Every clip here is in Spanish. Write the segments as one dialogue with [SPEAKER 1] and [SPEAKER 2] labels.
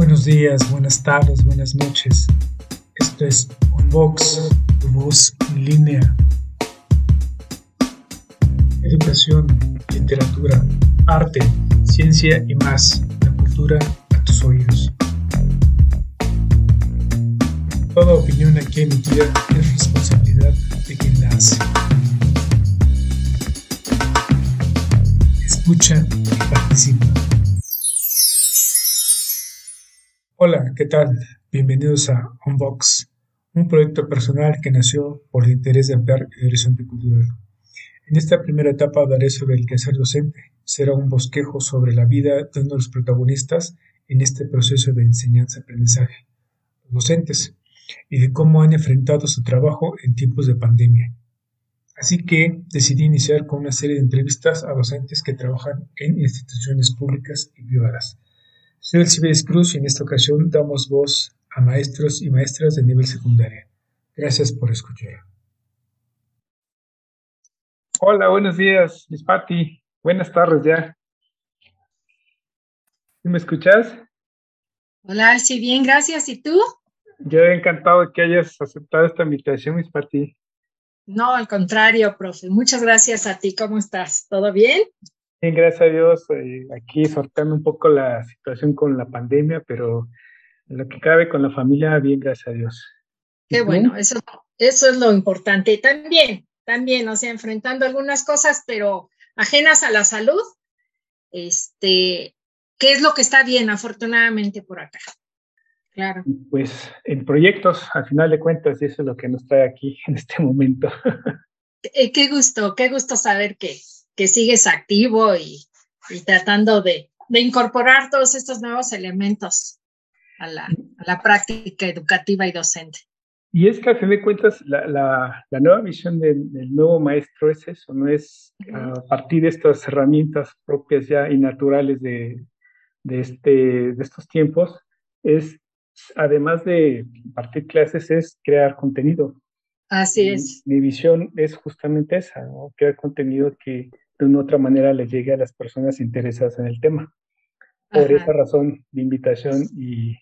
[SPEAKER 1] Buenos días, buenas tardes, buenas noches. Esto es Unbox, tu voz en línea. Educación, literatura, arte, ciencia y más. La cultura a tus oídos. Toda opinión aquí emitida es responsabilidad de quien la hace. Escucha y participa. Hola, ¿qué tal? Bienvenidos a Unbox, un proyecto personal que nació por el interés de ampliar el horizonte cultural. En esta primera etapa hablaré sobre el quehacer docente. Será un bosquejo sobre la vida de uno de los protagonistas en este proceso de enseñanza-aprendizaje, los docentes, y de cómo han enfrentado su trabajo en tiempos de pandemia. Así que decidí iniciar con una serie de entrevistas a docentes que trabajan en instituciones públicas y privadas soy Alcibiades Cruz y en esta ocasión damos voz a maestros y maestras de nivel secundaria. Gracias por escuchar. Hola, buenos días, Miss Patti. Buenas tardes ya. ¿Me escuchas?
[SPEAKER 2] Hola, Alci, bien, gracias. ¿Y tú?
[SPEAKER 1] Yo he encantado de que hayas aceptado esta invitación, Miss Patti.
[SPEAKER 2] No, al contrario, profe. Muchas gracias a ti. ¿Cómo estás? ¿Todo bien?
[SPEAKER 1] Bien, gracias a Dios, eh, aquí sorteando un poco la situación con la pandemia, pero lo que cabe con la familia, bien, gracias a Dios.
[SPEAKER 2] Qué bueno, eso, eso es lo importante. También, también, o sea, enfrentando algunas cosas, pero ajenas a la salud, este, ¿qué es lo que está bien, afortunadamente, por acá?
[SPEAKER 1] Claro. Pues en proyectos, al final de cuentas, y eso es lo que nos trae aquí en este momento.
[SPEAKER 2] Eh, qué gusto, qué gusto saber que, que sigues activo y, tratando de, incorporar todos estos nuevos elementos a la, práctica educativa y docente.
[SPEAKER 1] Y es que al fin de cuentas la, nueva visión del, nuevo maestro es eso, no es a partir de estas herramientas propias ya y naturales de, este, de estos tiempos, es además de impartir clases, es crear contenido.
[SPEAKER 2] Así es.
[SPEAKER 1] Mi, visión es justamente esa, crear contenido que de una otra manera le llegue a las personas interesadas en el tema. Por esa razón, mi invitación y,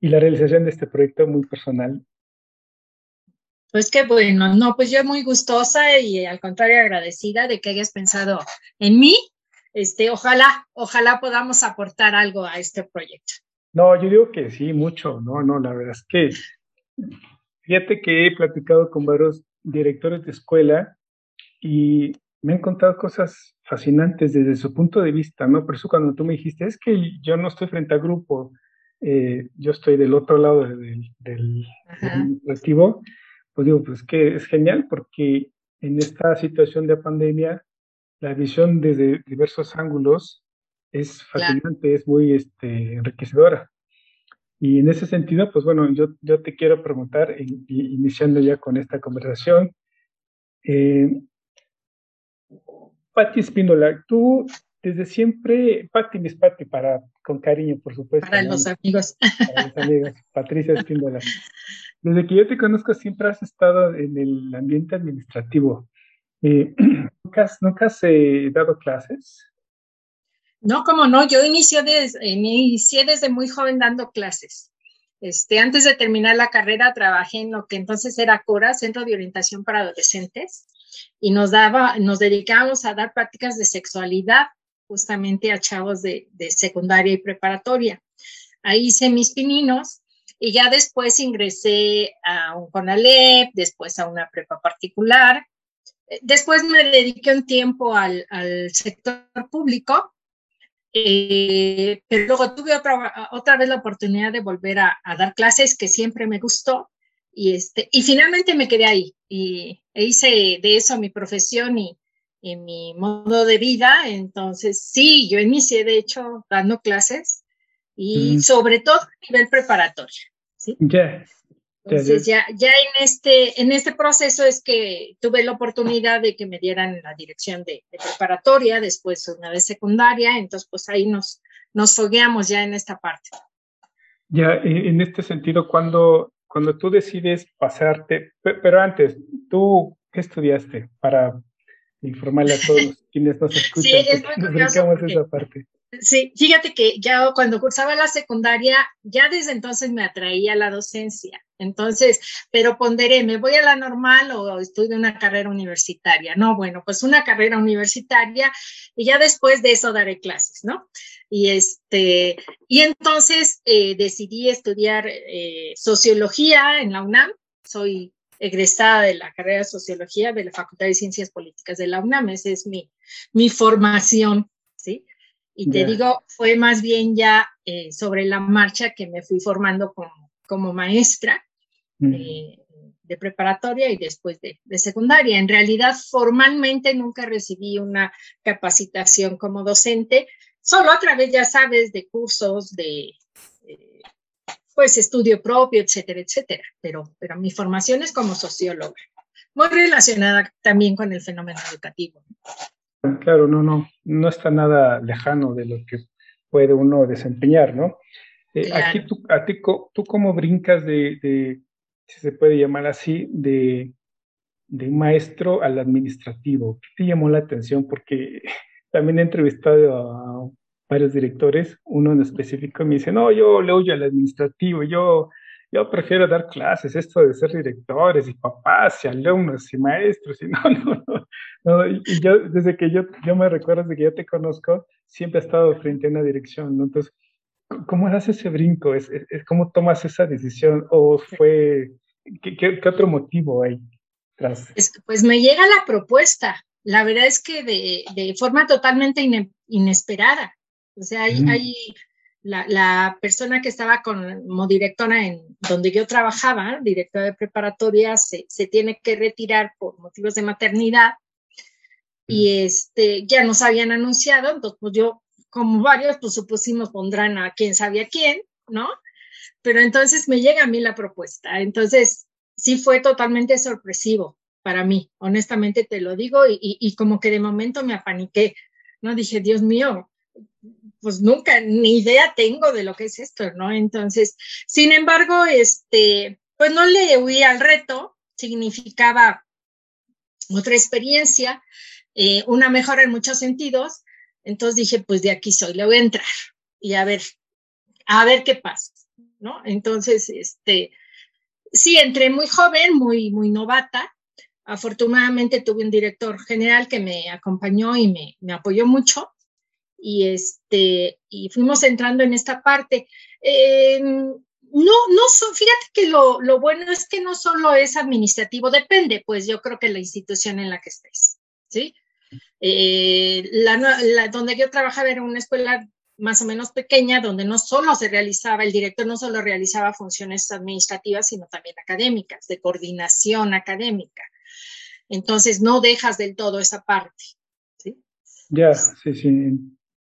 [SPEAKER 1] y la realización de este proyecto muy personal.
[SPEAKER 2] Pues qué bueno, no, pues yo muy gustosa y al contrario agradecida de que hayas pensado en mí. Este, ojalá, ojalá podamos aportar algo a este proyecto.
[SPEAKER 1] No, yo digo que sí, mucho, no, no, la verdad es que fíjate que he platicado con varios directores de escuela y me han contado cosas fascinantes desde su punto de vista, ¿no? Por eso cuando tú me dijiste, es que yo no estoy frente al grupo, eh, yo estoy del otro lado del, del, administrativo, pues digo, pues que es genial porque en esta situación de pandemia, la visión desde diversos ángulos es fascinante, es muy este, enriquecedora. Y en ese sentido, pues bueno, yo, yo te quiero preguntar, iniciando ya con esta conversación, eh, Patti Espíndola, tú desde siempre, Patti mis Patti, para, con cariño, por supuesto.
[SPEAKER 2] Para los amigos.
[SPEAKER 1] Para los amigos, Patricia Espíndola. Desde que yo te conozco siempre has estado en el ambiente administrativo. Eh, ¿Nunca has, nunca has eh, dado clases?
[SPEAKER 2] No, como no, yo inicié desde, muy joven dando clases. Este, antes de terminar la carrera trabajé en lo que entonces era CORA, Centro de Orientación para Adolescentes, y nos daba, nos dedicábamos a dar prácticas de sexualidad justamente a chavos de, secundaria y preparatoria. Ahí hice mis pininos y ya después ingresé a un CONALEP, después a una prepa particular. Después me dediqué un tiempo al, sector público, eh, pero luego tuve otra, otra vez la oportunidad de volver a, a, dar clases que siempre me gustó y, este, y finalmente me quedé ahí y e hice de eso mi profesión y, mi modo de vida. Entonces, sí, yo inicié de hecho dando clases y mm. sobre todo a nivel preparatorio. ¿sí? Entonces, ya, ya en, este, en este proceso es que tuve la oportunidad de que me dieran la dirección de, preparatoria, después una de secundaria, entonces pues ahí nos, nos fogueamos ya en esta parte.
[SPEAKER 1] Ya, en este sentido, cuando cuando tú decides pasarte, pero antes, ¿tú qué estudiaste para informarle a todos quienes nos escuchan? Sí,
[SPEAKER 2] es muy curioso esa parte. Sí, fíjate que ya cuando cursaba la secundaria, ya desde entonces me atraía la docencia. Entonces, pero ponderé, ¿me voy a la normal o estudio una carrera universitaria? No, bueno, pues una carrera universitaria y ya después de eso daré clases, ¿no? Y este, y entonces eh, decidí estudiar eh, sociología en la UNAM. Soy egresada de la carrera de sociología de la Facultad de Ciencias Políticas de la UNAM. Esa es mi, mi formación. Y te digo, fue más bien ya eh, sobre la marcha que me fui formando como, como maestra eh, de preparatoria y después de, de, secundaria. En realidad, formalmente nunca recibí una capacitación como docente, solo a través, ya sabes, de cursos, de, pues estudio propio, etcétera, etcétera. Pero, pero mi formación es como socióloga, muy relacionada también con el fenómeno educativo.
[SPEAKER 1] Claro, no, no, no está nada lejano de lo que puede uno desempeñar, ¿no? Eh, aquí tú, a ti, tú cómo brincas de, si se puede llamar así, de, de maestro al administrativo. ¿Qué te llamó la atención? Porque también he entrevistado a varios directores, uno en específico me dice, no, yo le huyo al administrativo, yo yo prefiero dar clases, esto de ser directores y papás y alumnos y maestros, y no, no, no, y yo, desde que yo, yo me recuerdo, desde que yo te conozco, siempre he estado frente a una dirección, ¿no? Entonces, ¿cómo haces ese brinco? ¿Es, es, cómo tomas esa decisión? ¿O fue, qué, qué, otro motivo hay tras?
[SPEAKER 2] Pues me llega la propuesta, la verdad es que de, de forma totalmente inesperada, o sea, hay, mm. hay la, persona que estaba como directora en donde yo trabajaba, directora de preparatoria, se, tiene que retirar por motivos de maternidad y este, ya nos habían anunciado, entonces pues yo, como varios, pues supusimos pondrán a quién sabía quién, ¿no? Pero entonces me llega a mí la propuesta, entonces sí fue totalmente sorpresivo para mí, honestamente te lo digo, y, y como que de momento me apaniqué, ¿no? Dije, Dios mío, pues nunca, ni idea tengo de lo que es esto, ¿no? Entonces, sin embargo, este, pues no le huí al reto, significaba otra experiencia, eh, una mejora en muchos sentidos, entonces dije, pues de aquí soy, le voy a entrar y a ver, a ver qué pasa, ¿no? Entonces, este, sí, entré muy joven, muy, muy novata, afortunadamente tuve un director general que me acompañó y me, me apoyó mucho, y, este, y fuimos entrando en esta parte. Eh, no, no, fíjate que lo, lo, bueno es que no solo es administrativo, depende, pues yo creo que la institución en la que estés, ¿sí? Eh, la, donde yo trabajaba era una escuela más o menos pequeña, donde no solo se realizaba, el director no solo realizaba funciones administrativas, sino también académicas, de coordinación académica. Entonces, no dejas del todo esa parte. ¿sí?
[SPEAKER 1] Ya, sí, sí,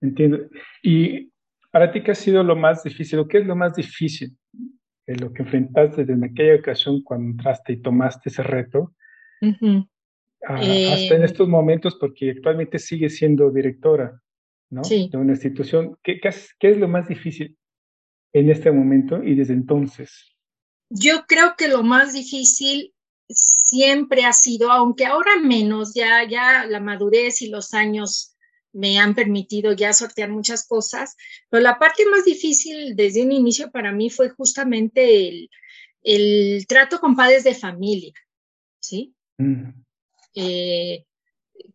[SPEAKER 1] Entiendo. Y para ti, ¿qué ha sido lo más difícil o qué es lo más difícil de lo que enfrentaste desde aquella ocasión cuando entraste y tomaste ese reto? hasta en eh, estos momentos, porque actualmente sigue siendo directora ¿no? de una institución. ¿Qué, qué, es, ¿Qué es lo más difícil en este momento y desde entonces?
[SPEAKER 2] Yo creo que lo más difícil siempre ha sido, aunque ahora menos, ya, ya la madurez y los años me han permitido ya sortear muchas cosas, pero la parte más difícil desde un inicio para mí fue justamente el, el trato con padres de familia, ¿sí? Mm. Eh,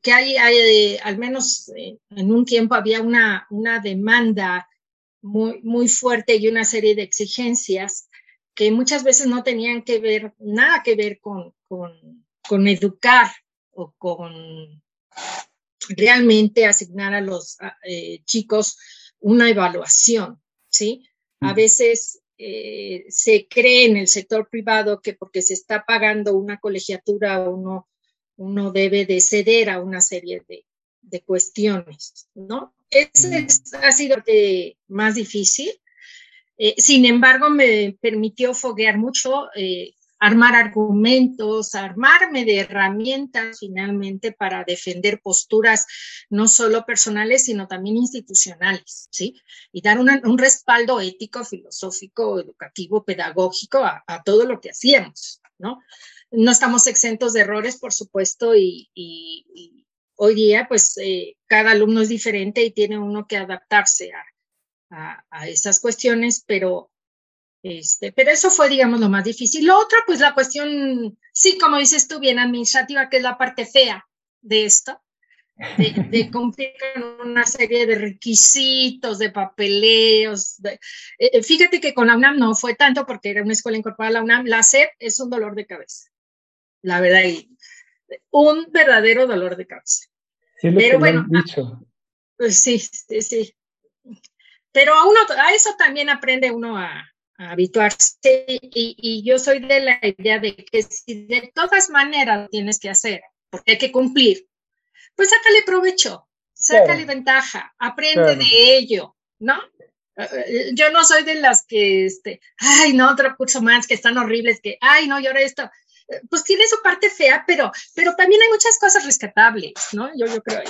[SPEAKER 2] que hay, hay al menos eh, en un tiempo había una, una demanda muy, muy fuerte y una serie de exigencias que muchas veces no tenían que ver, nada que ver con, con, con educar o con realmente asignar a los eh, chicos una evaluación, ¿sí? A veces eh, se cree en el sector privado que porque se está pagando una colegiatura uno, uno debe de ceder a una serie de, cuestiones, ¿no? Ese ha sido más difícil. Eh, sin embargo, me permitió foguear mucho armar argumentos, armarme de herramientas finalmente para defender posturas no solo personales, sino también institucionales, ¿sí? Y dar un respaldo ético, filosófico, educativo, pedagógico a, todo lo que hacíamos, ¿no? No estamos exentos de errores, por supuesto, y, Hoy día, pues, eh, cada alumno es diferente y tiene uno que adaptarse a, a, esas cuestiones, pero, este, pero eso fue, digamos, lo más difícil. Lo otro, pues, la cuestión, sí, como dices tú, bien administrativa, que es la parte fea de esto, de, cumplir con una serie de requisitos, de papeleos. Eh, eh, fíjate que con la UNAM no fue tanto porque era una escuela incorporada a la UNAM. La SEP es un dolor de cabeza, la verdad, un verdadero dolor de cabeza.
[SPEAKER 1] Pero bueno, dicho.
[SPEAKER 2] Pues sí, sí, sí. Pero a, uno, a eso también aprende uno a, habituarse y, y, yo soy de la idea de que si de todas maneras tienes que hacer, porque hay que cumplir, pues sácale provecho, sácale ventaja, aprende de ello, ¿no? Eh, eh, yo no soy de las que, este, ay, no, otro curso más, que están horribles, que, ay, no, y ahora esto, eh, pues tiene su parte fea, pero, pero también hay muchas cosas rescatables, ¿no? Yo, yo creo,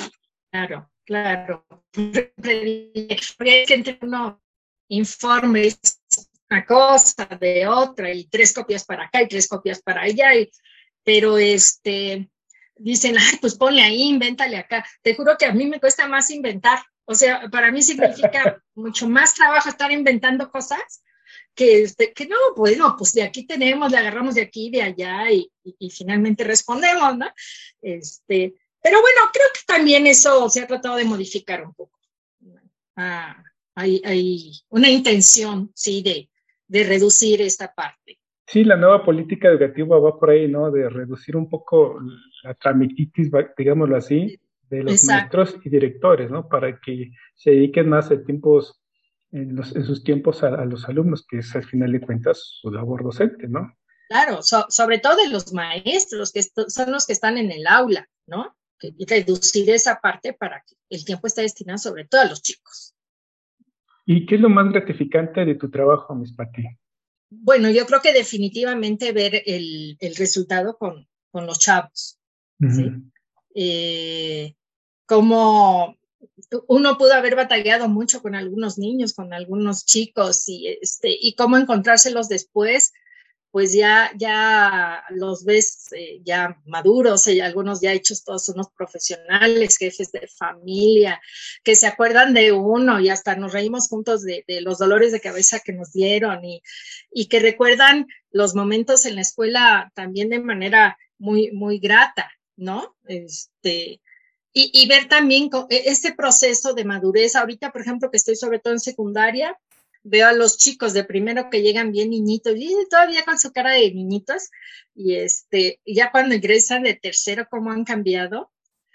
[SPEAKER 2] claro, claro. Hay que entre uno informes una cosa de otra y tres copias para acá y tres copias para allá, y, pero este, dicen, ay, pues ponle ahí, invéntale acá. Te juro que a mí me cuesta más inventar. O sea, para mí significa mucho más trabajo estar inventando cosas que, este, que no, bueno, pues de aquí tenemos, le agarramos de aquí, de allá y, y, finalmente respondemos, ¿no? Este, pero bueno, creo que también eso se ha tratado de modificar un poco. Ah, hay, hay una intención, sí, de, de reducir esta parte.
[SPEAKER 1] Sí, la nueva política educativa va por ahí, ¿no? De reducir un poco la tramititis, digámoslo así, de los maestros y directores, ¿no? Para que se dediquen más el tiempos, en, los, en sus tiempos a, los alumnos, que es al final de cuentas su labor docente, ¿no?
[SPEAKER 2] Claro, sobre todo de los maestros, que son los que están en el aula, ¿no? Y reducir esa parte para que el tiempo esté destinado sobre todo a los chicos.
[SPEAKER 1] ¿Y qué es lo más gratificante de tu trabajo, Miss Pati?
[SPEAKER 2] Bueno, yo creo que definitivamente ver el, el resultado con, con los chavos. Eh, como uno pudo haber batallado mucho con algunos niños, con algunos chicos y, este, y cómo encontrárselos después, pues ya, ya los ves eh, ya maduros, y algunos ya hechos todos unos profesionales, jefes de familia, que se acuerdan de uno y hasta nos reímos juntos de, de los dolores de cabeza que nos dieron y, y que recuerdan los momentos en la escuela también de manera muy, muy grata, ¿no? Este, y, y, ver también e, este proceso de madurez. Ahorita, por ejemplo, que estoy sobre todo en secundaria, veo a los chicos de primero que llegan bien niñitos, y todavía con su cara de niñitos, y este, ya cuando ingresan de tercero, cómo han cambiado.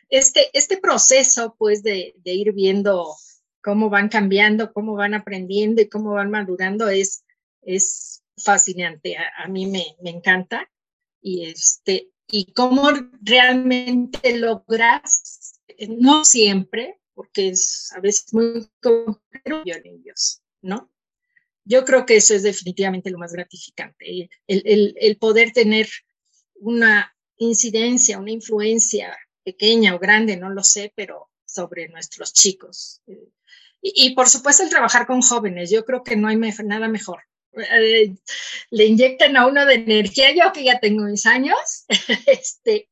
[SPEAKER 2] Este, este proceso, pues, de, de ir viendo cómo van cambiando, cómo van aprendiendo y cómo van madurando es, es fascinante. A, a mí me, me encanta. Y, este, y cómo realmente logras, no siempre, porque es a veces muy complicado ¿no? Yo creo que eso es definitivamente lo más gratificante, el, el, el poder tener una incidencia, una influencia pequeña o grande, no lo sé, pero sobre nuestros chicos. Y, y, por supuesto el trabajar con jóvenes, yo creo que no hay nada mejor. Eh, le inyectan a uno de energía, yo que ya tengo mis años, este,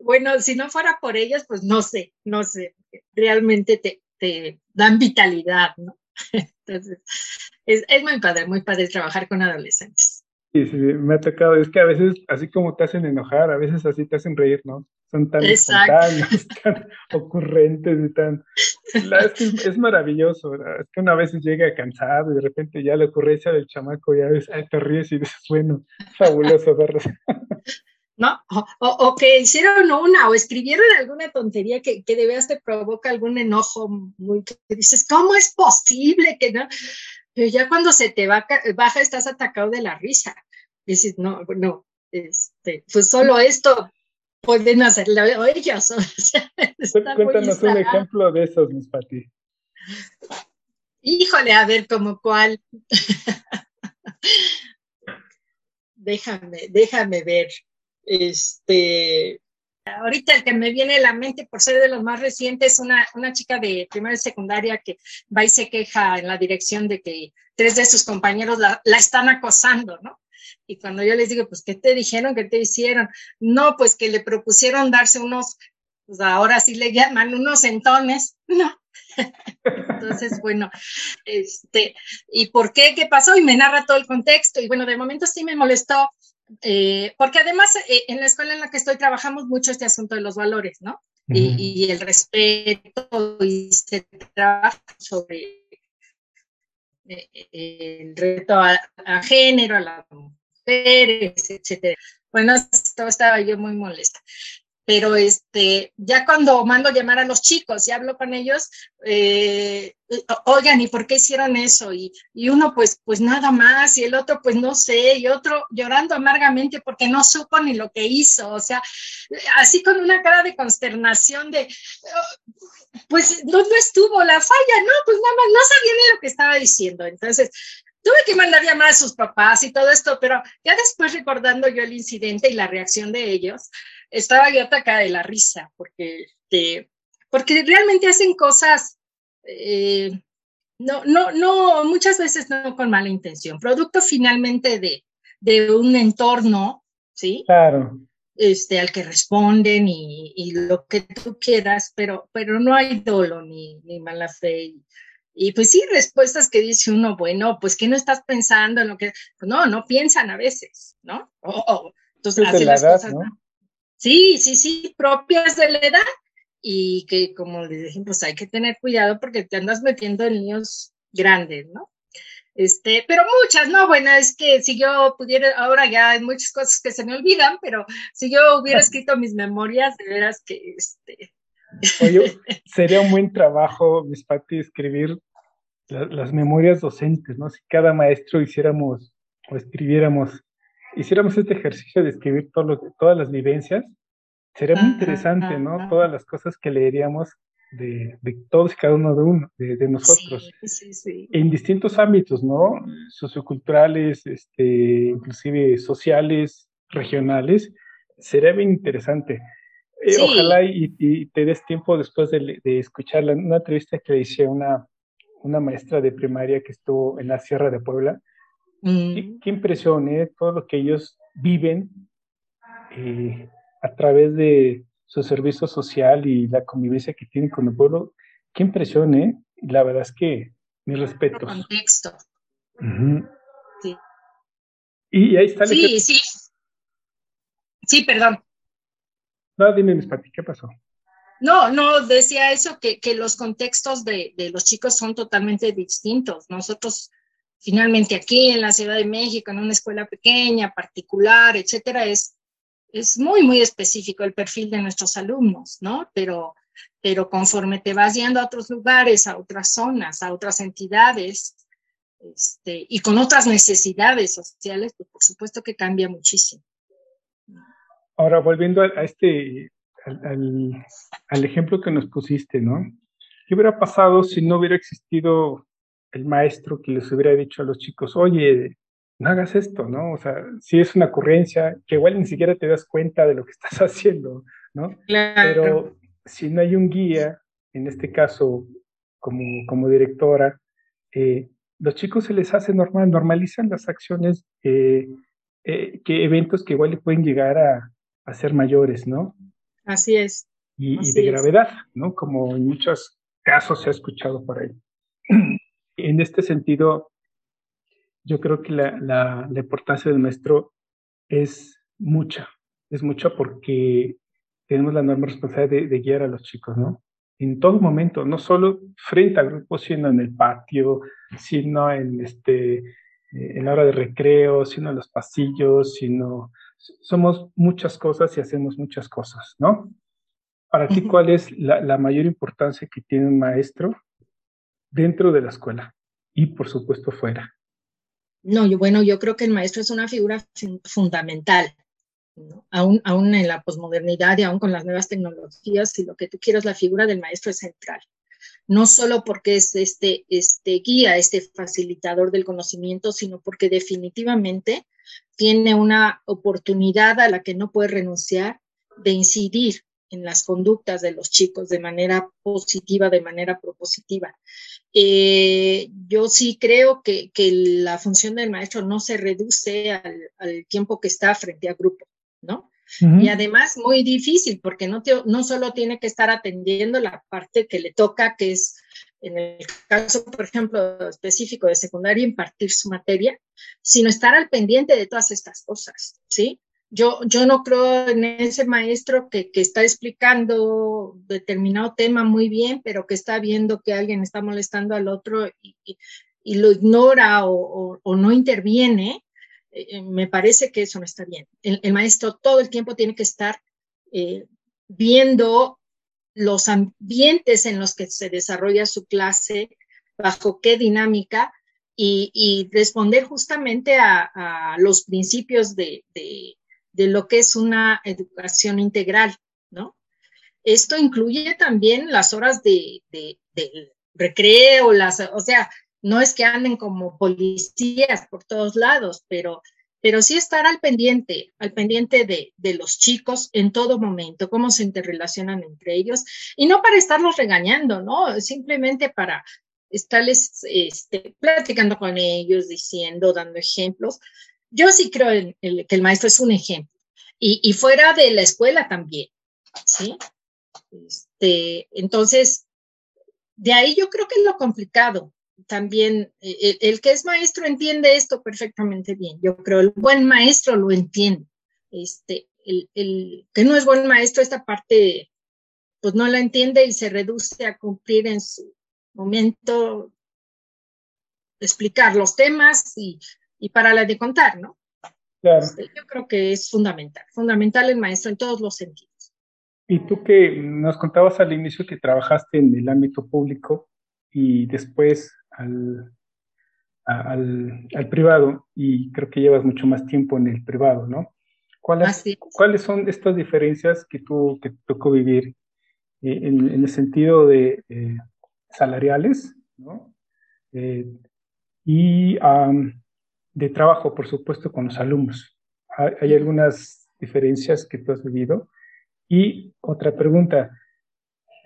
[SPEAKER 2] bueno, si no fuera por ellos, pues no sé, no sé, realmente te, te dan vitalidad, ¿no? Entonces, es, es, muy padre, muy padre trabajar con adolescentes.
[SPEAKER 1] Sí, sí, me ha tocado, es que a veces, así como te hacen enojar, a veces así te hacen reír, ¿no? Son tan espontáneos, tan ocurrentes y tan... La, es, que es, maravilloso, ¿verdad? es que una vez llega cansado y de repente ya la ocurrencia del chamaco ya ves, te ríes y dices, bueno, fabuloso verlo.
[SPEAKER 2] ¿no? O, o, que hicieron una o escribieron alguna tontería que, que de veras te provoca algún enojo muy que dices, ¿cómo es posible que no? Pero ya cuando se te va, baja estás atacado de la risa. Dices, no, no, este, pues solo esto pueden hacerlo ellos.
[SPEAKER 1] O sea, Cuéntanos un ejemplo de esos, mis Pati.
[SPEAKER 2] Híjole, a ver, como cuál. déjame, déjame ver. Este, ahorita el que me viene a la mente por ser de los más recientes, una, una chica de primaria y secundaria que va y se queja en la dirección de que tres de sus compañeros la, la están acosando, ¿no? Y cuando yo les digo, pues, ¿qué te dijeron? ¿Qué te hicieron? No, pues que le propusieron darse unos pues ahora sí le llaman unos entones, ¿no? Entonces, bueno, este, ¿y por qué? ¿Qué pasó? Y me narra todo el contexto. Y bueno, de momento sí me molestó, eh, porque además eh, en la escuela en la que estoy trabajamos mucho este asunto de los valores, ¿no? y, el respeto, y se trabaja sobre eh, el reto a, a, género, a las mujeres, etcétera. Bueno, estaba yo muy molesta pero este, ya cuando mando llamar a los chicos y hablo con ellos, eh, oigan, ¿y por qué hicieron eso? Y, y, uno, pues, pues nada más, y el otro, pues no sé, y otro llorando amargamente porque no supo ni lo que hizo, o sea, así con una cara de consternación de, pues, ¿dónde estuvo la falla? No, pues nada más, no sabía ni lo que estaba diciendo. Entonces, tuve que mandar llamar a sus papás y todo esto, pero ya después recordando yo el incidente y la reacción de ellos, estaba yo atacada de la risa, porque, este, porque realmente hacen cosas, eh, no, no, no, muchas veces no con mala intención, producto finalmente de, de un entorno, ¿sí?
[SPEAKER 1] Claro.
[SPEAKER 2] Este, al que responden y, y, lo que tú quieras, pero, pero no hay dolo ni, ni mala fe. Y, y, pues sí, respuestas que dice uno, bueno, pues que no estás pensando en lo que, pues no, no piensan a veces, ¿no? entonces hacen las cosas. ¿no? Sí, sí, sí, propias de la edad y que como les dije, pues hay que tener cuidado porque te andas metiendo en niños grandes, ¿no? Este, pero muchas, ¿no? Bueno, es que si yo pudiera, ahora ya hay muchas cosas que se me olvidan, pero si yo hubiera escrito mis memorias, de veras que este.
[SPEAKER 1] Oye, sería un buen trabajo, mis Pati, escribir las memorias docentes, ¿no? Si cada maestro hiciéramos o escribiéramos hiciéramos este ejercicio de escribir todas las vivencias, sería muy interesante, ¿no? Todas las cosas que leeríamos de, todos y cada uno de, uno, de, nosotros. En distintos ámbitos, ¿no? Socioculturales, este, inclusive sociales, regionales. Sería bien interesante. Eh, ojalá y, te des tiempo después de, escuchar una entrevista que le hice a una, una maestra de primaria que estuvo en la Sierra de Puebla Mm. Qué, impresión, ¿eh? Todo lo que ellos viven eh, a través de su servicio social y la convivencia que tienen con el pueblo. Qué impresión, ¿eh? La verdad es que mi respeto.
[SPEAKER 2] Contexto. Sí.
[SPEAKER 1] Y ahí está.
[SPEAKER 2] Sí, sí. Sí, perdón.
[SPEAKER 1] No, dime, mis Pati, ¿qué pasó?
[SPEAKER 2] No, no, decía eso, que, que los contextos de, de, los chicos son totalmente distintos. Nosotros finalmente aquí en la Ciudad de México, en una escuela pequeña, particular, etcétera, es, es muy, muy específico el perfil de nuestros alumnos, ¿no? Pero, pero conforme te vas yendo a otros lugares, a otras zonas, a otras entidades, este, y con otras necesidades sociales, pues por supuesto que cambia muchísimo.
[SPEAKER 1] Ahora, volviendo a, este, al, al, ejemplo que nos pusiste, ¿no? ¿Qué hubiera pasado si no hubiera existido el maestro que les hubiera dicho a los chicos, oye, no hagas esto, ¿no? O sea, si es una ocurrencia, que igual ni siquiera te das cuenta de lo que estás haciendo, ¿no? Pero si no hay un guía, en este caso, como, como directora, eh, los chicos se les hace normal, normalizan las acciones, eh, eh, que eventos que igual le pueden llegar a, a ser mayores, ¿no?
[SPEAKER 2] Así es.
[SPEAKER 1] Y, de gravedad, ¿no? Como en muchos casos se ha escuchado por ahí. en este sentido, yo creo que la, la, importancia del maestro es mucha, es mucha porque tenemos la enorme responsabilidad de, guiar a los chicos, ¿no? En todo momento, no solo frente al grupo, sino en el patio, sino en, este, eh, en la hora de recreo, sino en los pasillos, sino somos muchas cosas y hacemos muchas cosas, ¿no? Para ti, ¿cuál es la, la mayor importancia que tiene un maestro dentro de la escuela y por supuesto fuera.
[SPEAKER 2] No, yo, bueno, yo creo que el maestro es una figura fundamental, aún, aún en la posmodernidad y aún con las nuevas tecnologías y lo que tú quieras, la figura del maestro es central. No solo porque es este, este guía, este facilitador del conocimiento, sino porque definitivamente tiene una oportunidad a la que no puede renunciar de incidir en las conductas de los chicos de manera positiva, de manera propositiva. Eh, yo sí creo que, que, la función del maestro no se reduce al, al, tiempo que está frente a grupo, ¿no? Y además muy difícil porque no, no solo tiene que estar atendiendo la parte que le toca, que es en el caso, por ejemplo, específico de secundaria, impartir su materia, sino estar al pendiente de todas estas cosas, ¿sí? Yo, yo no creo en ese maestro que, que está explicando determinado tema muy bien, pero que está viendo que alguien está molestando al otro y, y, lo ignora o, o, no interviene. Eh, me parece que eso no está bien. El, el, maestro todo el tiempo tiene que estar eh, viendo los ambientes en los que se desarrolla su clase, bajo qué dinámica y, responder justamente a, los principios de, lo que es una educación integral, ¿no? Esto incluye también las horas de, recreo, las, o sea, no es que anden como policías por todos lados, pero pero sí estar al pendiente, al pendiente de, de, los chicos en todo momento, cómo se interrelacionan entre ellos, y no para estarlos regañando, ¿no? Simplemente para estarles este, platicando con ellos, diciendo, dando ejemplos. Yo sí creo que el maestro es un ejemplo, y, fuera de la escuela también, ¿sí? Este, entonces, de ahí yo creo que es lo complicado, también eh, el, que es maestro entiende esto perfectamente bien. Yo creo el buen maestro lo entiende. Este, el, el, que no es buen maestro, esta parte, pues no la entiende y se reduce a cumplir en su momento, explicar los temas y, y para la de contar, ¿no? Claro. Este, yo creo que es fundamental, fundamental el maestro en todos los sentidos.
[SPEAKER 1] Y tú que nos contabas al inicio que trabajaste en el ámbito público y después al, al, privado y creo que llevas mucho más tiempo en el privado, ¿no? ¿Cuáles, ¿cuáles son estas diferencias que tú que tocó vivir eh, en, el sentido de eh, salariales, ¿no? Eh, y de trabajo, por supuesto, con los alumnos. ¿Hay, ¿Hay algunas diferencias que tú has vivido? Y otra pregunta,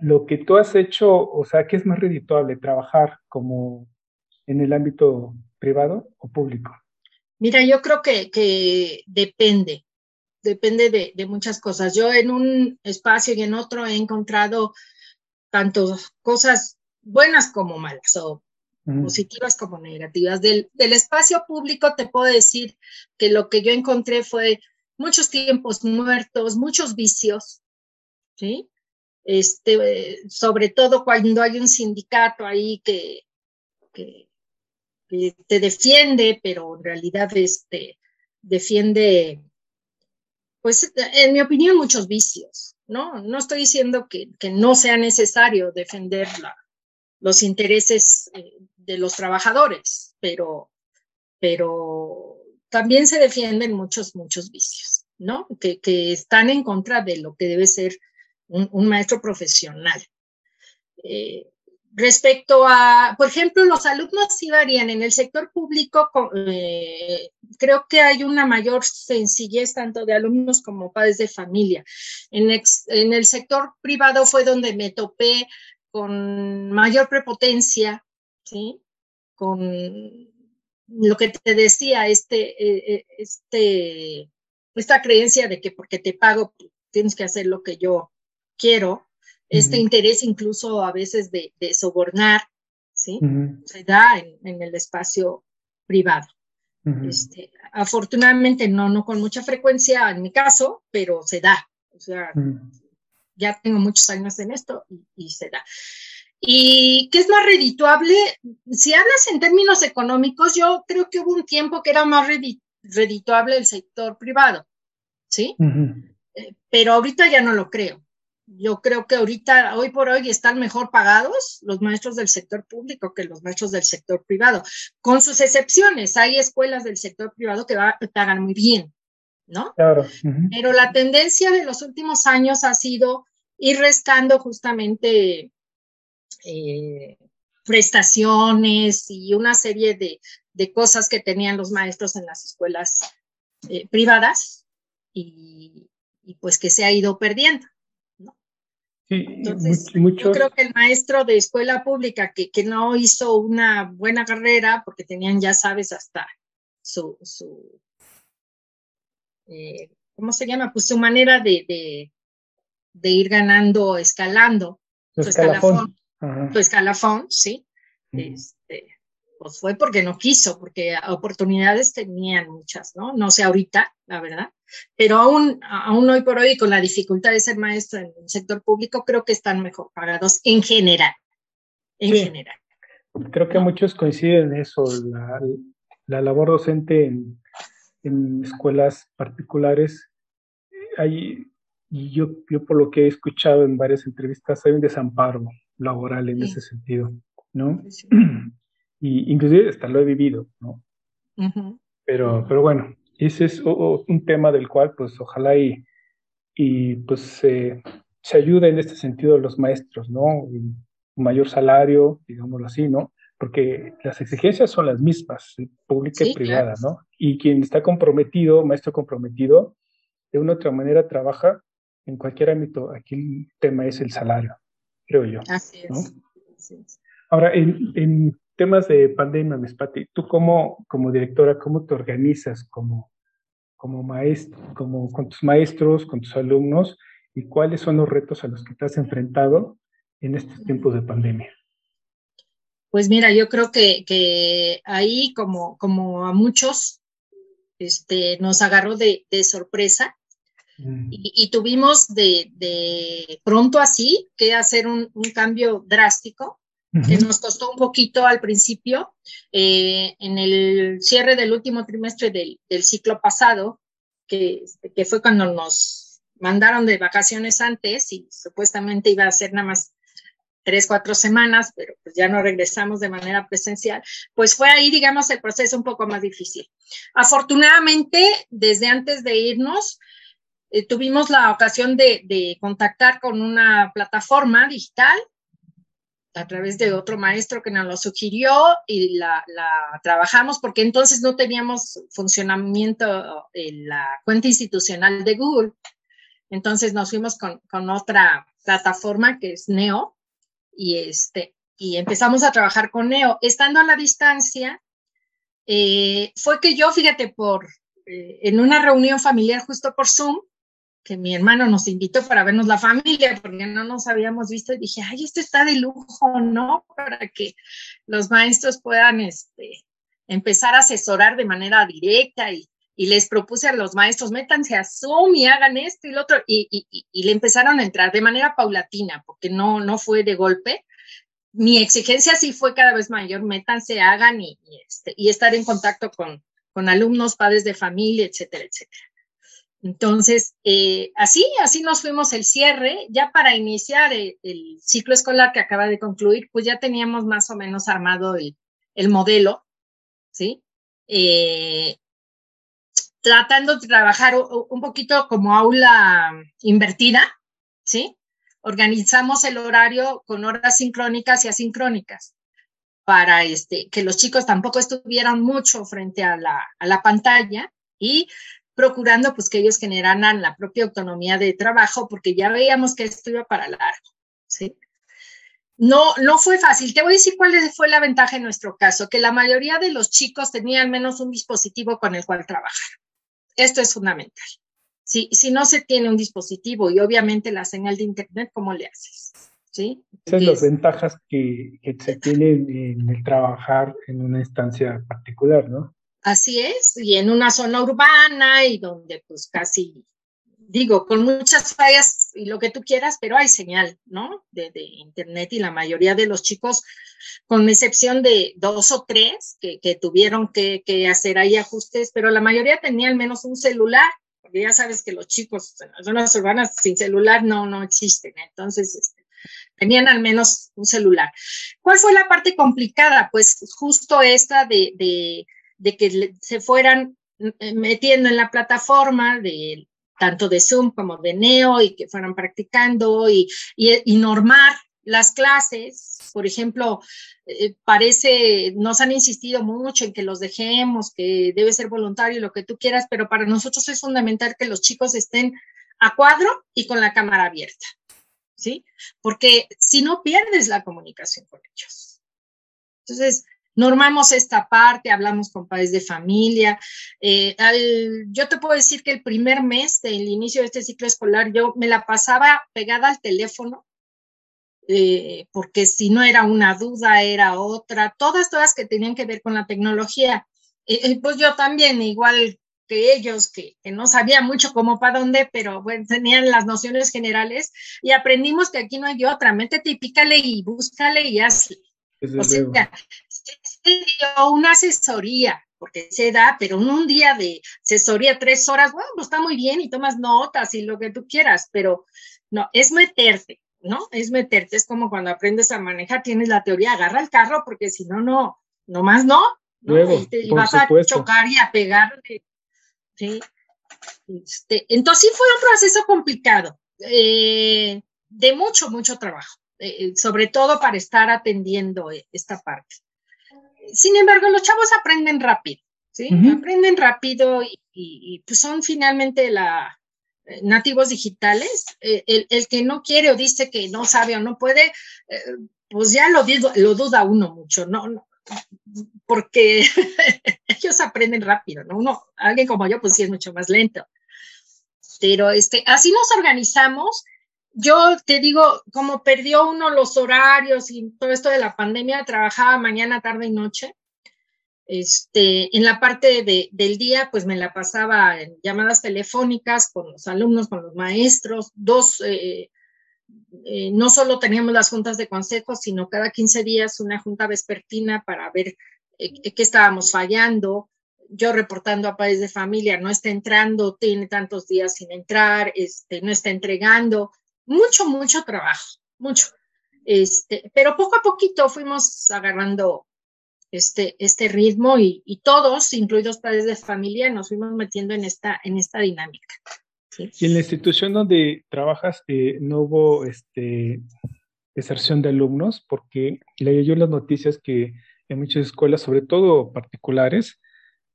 [SPEAKER 1] lo que tú has hecho, o sea, ¿qué es más redituable, trabajar como en el ámbito privado o público?
[SPEAKER 2] Mira, yo creo que, depende, depende de, muchas cosas. Yo en un espacio y en otro he encontrado tanto cosas buenas como malas, positivas como negativas. Del, del espacio público te puedo decir que lo que yo encontré fue muchos tiempos muertos, muchos vicios, ¿sí? este, sobre todo cuando hay un sindicato ahí que, que, te defiende, pero en realidad este, defiende, pues en mi opinión, muchos vicios, ¿no? No estoy diciendo que, que no sea necesario defender la, los intereses eh, de los trabajadores, pero, pero también se defienden muchos, muchos vicios, ¿no? Que, que están en contra de lo que debe ser un, maestro profesional. Eh, respecto a, por ejemplo, los alumnos sí varían. En el sector público, eh, creo que hay una mayor sencillez tanto de alumnos como padres de familia. En, en el sector privado fue donde me topé con mayor prepotencia, ¿sí? Con lo que te decía, este, eh, este, esta creencia de que porque te pago tienes que hacer lo que yo quiero, este interés incluso a veces de, sobornar, ¿sí? Se da en, el espacio privado. este, afortunadamente no, no con mucha frecuencia en mi caso, pero se da. O sea, ya tengo muchos años en esto y, se da. ¿Y qué es más redituable? Si hablas en términos económicos, yo creo que hubo un tiempo que era más redituable el sector privado, ¿sí? Eh, pero ahorita ya no lo creo yo creo que ahorita, hoy por hoy, están mejor pagados los maestros del sector público que los maestros del sector privado, con sus excepciones. Hay escuelas del sector privado que, pagan muy bien, ¿no? Claro. Pero la tendencia de los últimos años ha sido ir restando justamente eh, prestaciones y una serie de, cosas que tenían los maestros en las escuelas eh, privadas y pues que se ha ido perdiendo. Entonces, yo creo que el maestro de escuela pública que, que, no hizo una buena carrera, porque tenían, ya sabes, hasta su, su eh, ¿cómo se llama? Pues su manera de, de, ir ganando, escalando.
[SPEAKER 1] Su escalafón.
[SPEAKER 2] Su escalafón, sí. Este, pues fue porque no quiso, porque oportunidades tenían muchas, ¿no? No sé ahorita, la verdad, pero aún, aún hoy por hoy, con la dificultad de ser maestro en el sector público, creo que están mejor pagados en general, en general.
[SPEAKER 1] Creo que muchos coinciden en eso, la, la labor docente en, en, escuelas particulares, hay, y yo, yo por lo que he escuchado en varias entrevistas, hay un desamparo laboral en ese sentido, ¿no? Sí. y inclusive hasta lo he vivido, ¿no? pero, pero bueno, ese es un tema del cual pues ojalá y, y pues se ayude en este sentido los maestros, ¿no? Un mayor salario, digámoslo así, ¿no? Porque las exigencias son las mismas, pública y privada, ¿no? Y quien está comprometido, maestro comprometido, de una u otra manera trabaja en cualquier ámbito. Aquí el tema es el salario, creo yo. Así es. Ahora, en, en, temas de pandemia, Mespati, tú como, como directora, ¿cómo te organizas como, como maestro, como con tus maestros, con tus alumnos, y cuáles son los retos a los que te has enfrentado en estos tiempos de pandemia?
[SPEAKER 2] Pues mira, yo creo que, que ahí, como, como a muchos, este, nos agarró de, de sorpresa mm. y, y, tuvimos de, de, pronto así que hacer un, un cambio drástico que nos costó un poquito al principio. Eh, en el cierre del último trimestre del, del ciclo pasado, que, que, fue cuando nos mandaron de vacaciones antes y supuestamente iba a ser nada más tres, cuatro semanas, pero pues ya no regresamos de manera presencial, pues fue ahí, digamos, el proceso un poco más difícil. Afortunadamente, desde antes de irnos, eh, tuvimos la ocasión de, de contactar con una plataforma digital a través de otro maestro que nos lo sugirió y la, trabajamos porque entonces no teníamos funcionamiento en la cuenta institucional de Google. Entonces nos fuimos con, otra plataforma que es Neo y, este, y empezamos a trabajar con Neo. Estando a la distancia, eh, fue que yo, fíjate, por, eh, en una reunión familiar justo por Zoom, que mi hermano nos invitó para vernos la familia, porque no nos habíamos visto, y dije, ay, esto está de lujo, ¿no? Para que los maestros puedan este, empezar a asesorar de manera directa y, y les propuse a los maestros, métanse a Zoom y hagan esto y lo otro, y, y, y, le empezaron a entrar de manera paulatina, porque no, no fue de golpe. Mi exigencia sí fue cada vez mayor, métanse, hagan y, este, y estar en contacto con, con alumnos, padres de familia, etcétera, etcétera. Entonces, eh, así, así nos fuimos el cierre. Ya para iniciar el, ciclo escolar que acaba de concluir, pues ya teníamos más o menos armado el, el modelo, ¿sí? Eh, tratando de trabajar un poquito como aula invertida, ¿sí? Organizamos el horario con horas sincrónicas y asincrónicas para este, que los chicos tampoco estuvieran mucho frente a la, pantalla y procurando pues que ellos generaran la propia autonomía de trabajo, porque ya veíamos que esto iba para largo, ¿sí? No, no fue fácil. Te voy a decir cuál fue la ventaja en nuestro caso, que la mayoría de los chicos tenían al menos un dispositivo con el cual trabajar. Esto es fundamental. Si, si no se tiene un dispositivo y obviamente la señal de Internet, ¿cómo le haces? ¿Sí?
[SPEAKER 1] Esas son las ventajas que, que se tienen en el trabajar en una instancia particular, ¿no?
[SPEAKER 2] Así es, y en una zona urbana y donde pues casi, digo, con muchas fallas y lo que tú quieras, pero hay señal, ¿no? De, internet y la mayoría de los chicos, con excepción de dos o tres que, tuvieron que, hacer ahí ajustes, pero la mayoría tenía al menos un celular, porque ya sabes que los chicos en las zonas urbanas sin celular no, no existen, entonces este, tenían al menos un celular. ¿Cuál fue la parte complicada? Pues justo esta de de que se fueran eh, metiendo en la plataforma de tanto de Zoom como de Neo y que fueran practicando y, y, normar las clases. Por ejemplo, eh, parece, nos han insistido mucho en que los dejemos, que debe ser voluntario, lo que tú quieras, pero para nosotros es fundamental que los chicos estén a cuadro y con la cámara abierta, ¿sí? Porque si no pierdes la comunicación con ellos. Entonces, normamos esta parte, hablamos con padres de familia. Eh, yo te puedo decir que el primer mes del inicio de este ciclo escolar yo me la pasaba pegada al teléfono, eh, porque si no era una duda, era otra, todas, todas que tenían que ver con la tecnología. pues yo también, igual que ellos, que, no sabía mucho cómo para dónde, pero bueno, tenían las nociones generales y aprendimos que aquí no hay otra, métete y pícale y búscale y hazle. o sea, se dio una asesoría, porque se da, pero un día de asesoría, tres horas, bueno, pues está muy bien y tomas notas y lo que tú quieras, pero no, es meterte, ¿no? Es meterte, es como cuando aprendes a manejar, tienes la teoría, agarra el carro, porque si no, no, nomás no,
[SPEAKER 1] Luego,
[SPEAKER 2] y, vas a chocar y a pegar ¿sí? Este, entonces sí fue un proceso complicado, eh, de mucho, mucho trabajo, eh, sobre todo para estar atendiendo eh, esta parte. Sin embargo, los chavos aprenden rápido, ¿sí? Aprenden rápido y, pues son finalmente la, nativos digitales. El, el, que no quiere o dice que no sabe o no puede, pues ya lo, lo duda uno mucho, ¿no? no porque ellos aprenden rápido, ¿no? Uno, alguien como yo, pues sí es mucho más lento. Pero este, así nos organizamos. Yo te digo, como perdió uno los horarios y todo esto de la pandemia, trabajaba mañana, tarde y noche. Este, en la parte de, del día, pues me la pasaba en llamadas telefónicas con los alumnos, con los maestros, dos, eh, eh, no solo teníamos las juntas de consejo, sino cada 15 días una junta vespertina para ver eh, qué estábamos fallando. Yo reportando a padres de familia, no está entrando, tiene tantos días sin entrar, este, no está entregando. Mucho, mucho trabajo, mucho. Este, pero poco a poquito fuimos agarrando este, este ritmo y, todos, incluidos padres de familia, nos fuimos metiendo en esta, en esta dinámica.
[SPEAKER 1] Y en la institución donde trabajas eh, no hubo este, deserción de alumnos, porque leí yo las noticias que en muchas escuelas, sobre todo particulares,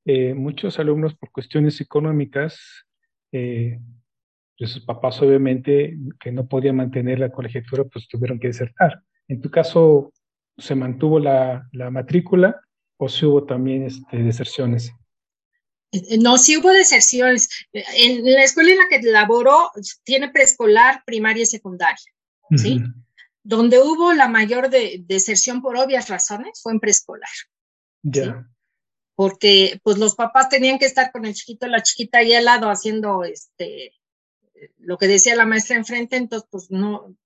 [SPEAKER 1] eh, muchos alumnos por cuestiones económicas, eh, pues sus papás obviamente que no podían mantener la colegiatura, pues tuvieron que desertar. En tu caso, ¿se mantuvo la, la matrícula o se hubo también este, deserciones?
[SPEAKER 2] Eh, no, sí hubo deserciones. En la escuela en la que laboró tiene preescolar, primaria y secundaria, ¿sí? Donde hubo la mayor deserción por obvias razones fue en preescolar. Ya. Porque pues los papás tenían que estar con el chiquito, la chiquita ahí al lado haciendo este lo que decía la maestra enfrente, entonces pues no,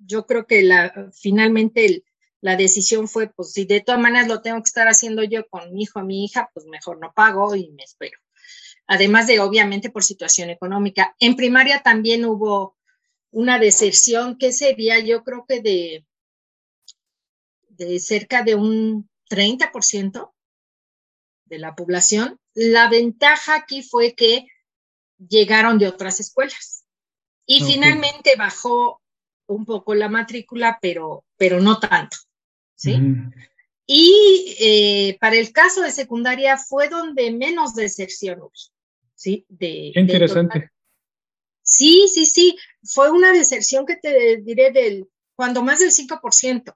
[SPEAKER 2] yo creo que la, finalmente la decisión fue, pues si de todas maneras lo tengo que estar haciendo yo con mi hijo o mi hija, pues mejor no pago y me espero. Además de, obviamente, por situación económica. En primaria también hubo una deserción que sería, yo creo que de, de cerca de un 30% de la población. La ventaja aquí fue que llegaron de otras escuelas y finalmente bajó un poco la matrícula, pero, pero no tanto. ¿sí? Y eh, para el caso de secundaria fue donde menos deserción hubo, ¿sí? De,
[SPEAKER 1] interesante.
[SPEAKER 2] sí, sí, sí, fue una deserción que te diré del, cuando más del 5%.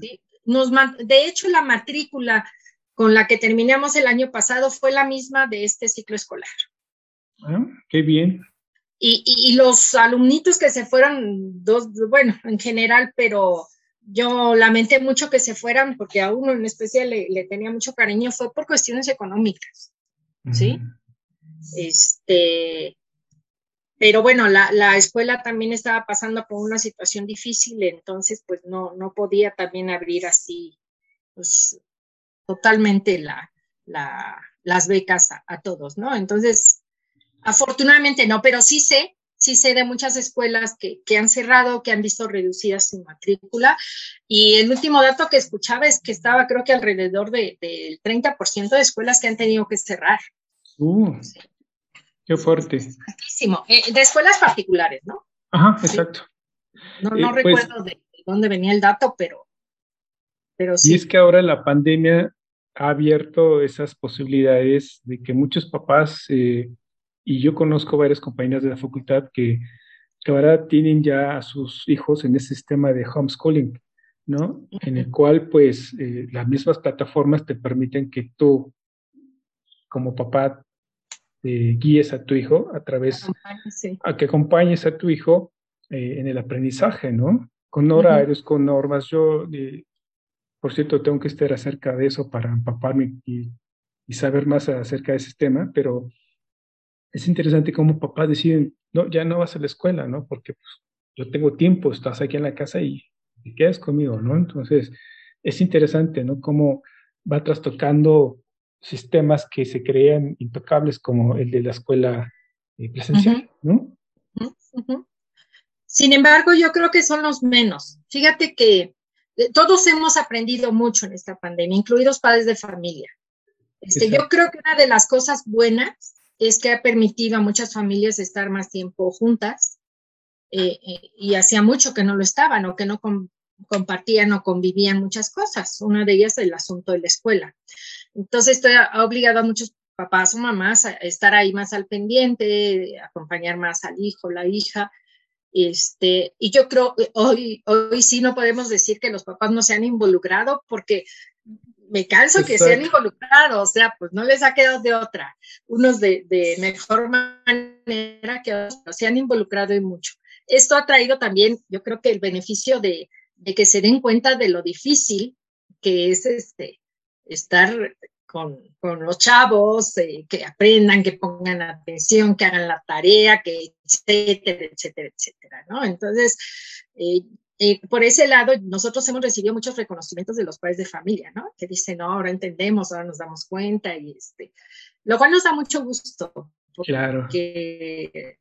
[SPEAKER 2] ¿sí? Nos, de hecho, la matrícula con la que terminamos el año pasado fue la misma de este ciclo escolar.
[SPEAKER 1] Ah, qué bien.
[SPEAKER 2] Y, y, los alumnitos que se fueron, dos, bueno, en general, pero yo lamenté mucho que se fueran porque a uno en especial le, tenía mucho cariño, fue por cuestiones económicas, ¿sí? Este, pero bueno, la, la, escuela también estaba pasando por una situación difícil, entonces pues no, no podía también abrir así, pues totalmente la, la, las becas a, a todos, ¿no? Entonces, afortunadamente no, pero sí sé sí sé de muchas escuelas que, que, han cerrado, que han visto reducida su matrícula. Y el último dato que escuchaba es que estaba, creo que alrededor del de, 30% de escuelas que han tenido que cerrar.
[SPEAKER 1] Uh, Qué fuerte.
[SPEAKER 2] Eh, de escuelas particulares, ¿no?
[SPEAKER 1] Ajá, exacto.
[SPEAKER 2] No, no eh, pues recuerdo de dónde venía el dato, pero, pero sí.
[SPEAKER 1] Y es que ahora la pandemia ha abierto esas posibilidades de que muchos papás eh, y yo conozco varias compañías de la facultad que, que ahora tienen ya a sus hijos en ese sistema de homeschooling, ¿no? En el cual, pues, eh, las mismas plataformas te permiten que tú, como papá, guíes a tu hijo a través, a que acompañes a tu hijo eh, en el aprendizaje, ¿no? Con horarios, con normas. Yo, eh, por cierto, tengo que estar acerca de eso para empaparme y, y saber más acerca de ese tema, pero es interesante cómo papás deciden, no, ya no vas a la escuela, ¿no? Porque pues, yo tengo tiempo, estás aquí en la casa y, te quedas conmigo, ¿no? Entonces, es interesante, ¿no? Cómo va trastocando sistemas que se crean intocables como el de la escuela eh, presencial, ¿no?
[SPEAKER 2] Sin embargo, yo creo que son los menos. Fíjate que eh, todos hemos aprendido mucho en esta pandemia, incluidos padres de familia. Este, yo creo que una de las cosas buenas es que ha permitido a muchas familias estar más tiempo juntas eh, eh, y hacía mucho que no lo estaban o que no compartían o convivían muchas cosas. Una de ellas el asunto de la escuela. Entonces, esto ha obligado a muchos papás o mamás a estar ahí más al pendiente, acompañar más al hijo, la hija. Este, y yo creo, hoy, hoy sí no podemos decir que los papás no se han involucrado porque me canso que se han involucrado, o sea, pues no les ha quedado de otra. Unos de, de mejor manera que otros se han involucrado y mucho. Esto ha traído también, yo creo que el beneficio de, de que se den cuenta de lo difícil que es este, estar con, con los chavos, eh, que aprendan, que pongan atención, que hagan la tarea, que etcétera, etcétera, etcétera, ¿no? Entonces, eh, eh, por ese lado, nosotros hemos recibido muchos reconocimientos de los padres de familia, ¿no? Que dicen, no, ahora entendemos, ahora nos damos cuenta, y este, lo cual nos da mucho gusto.
[SPEAKER 1] Claro.
[SPEAKER 2] Que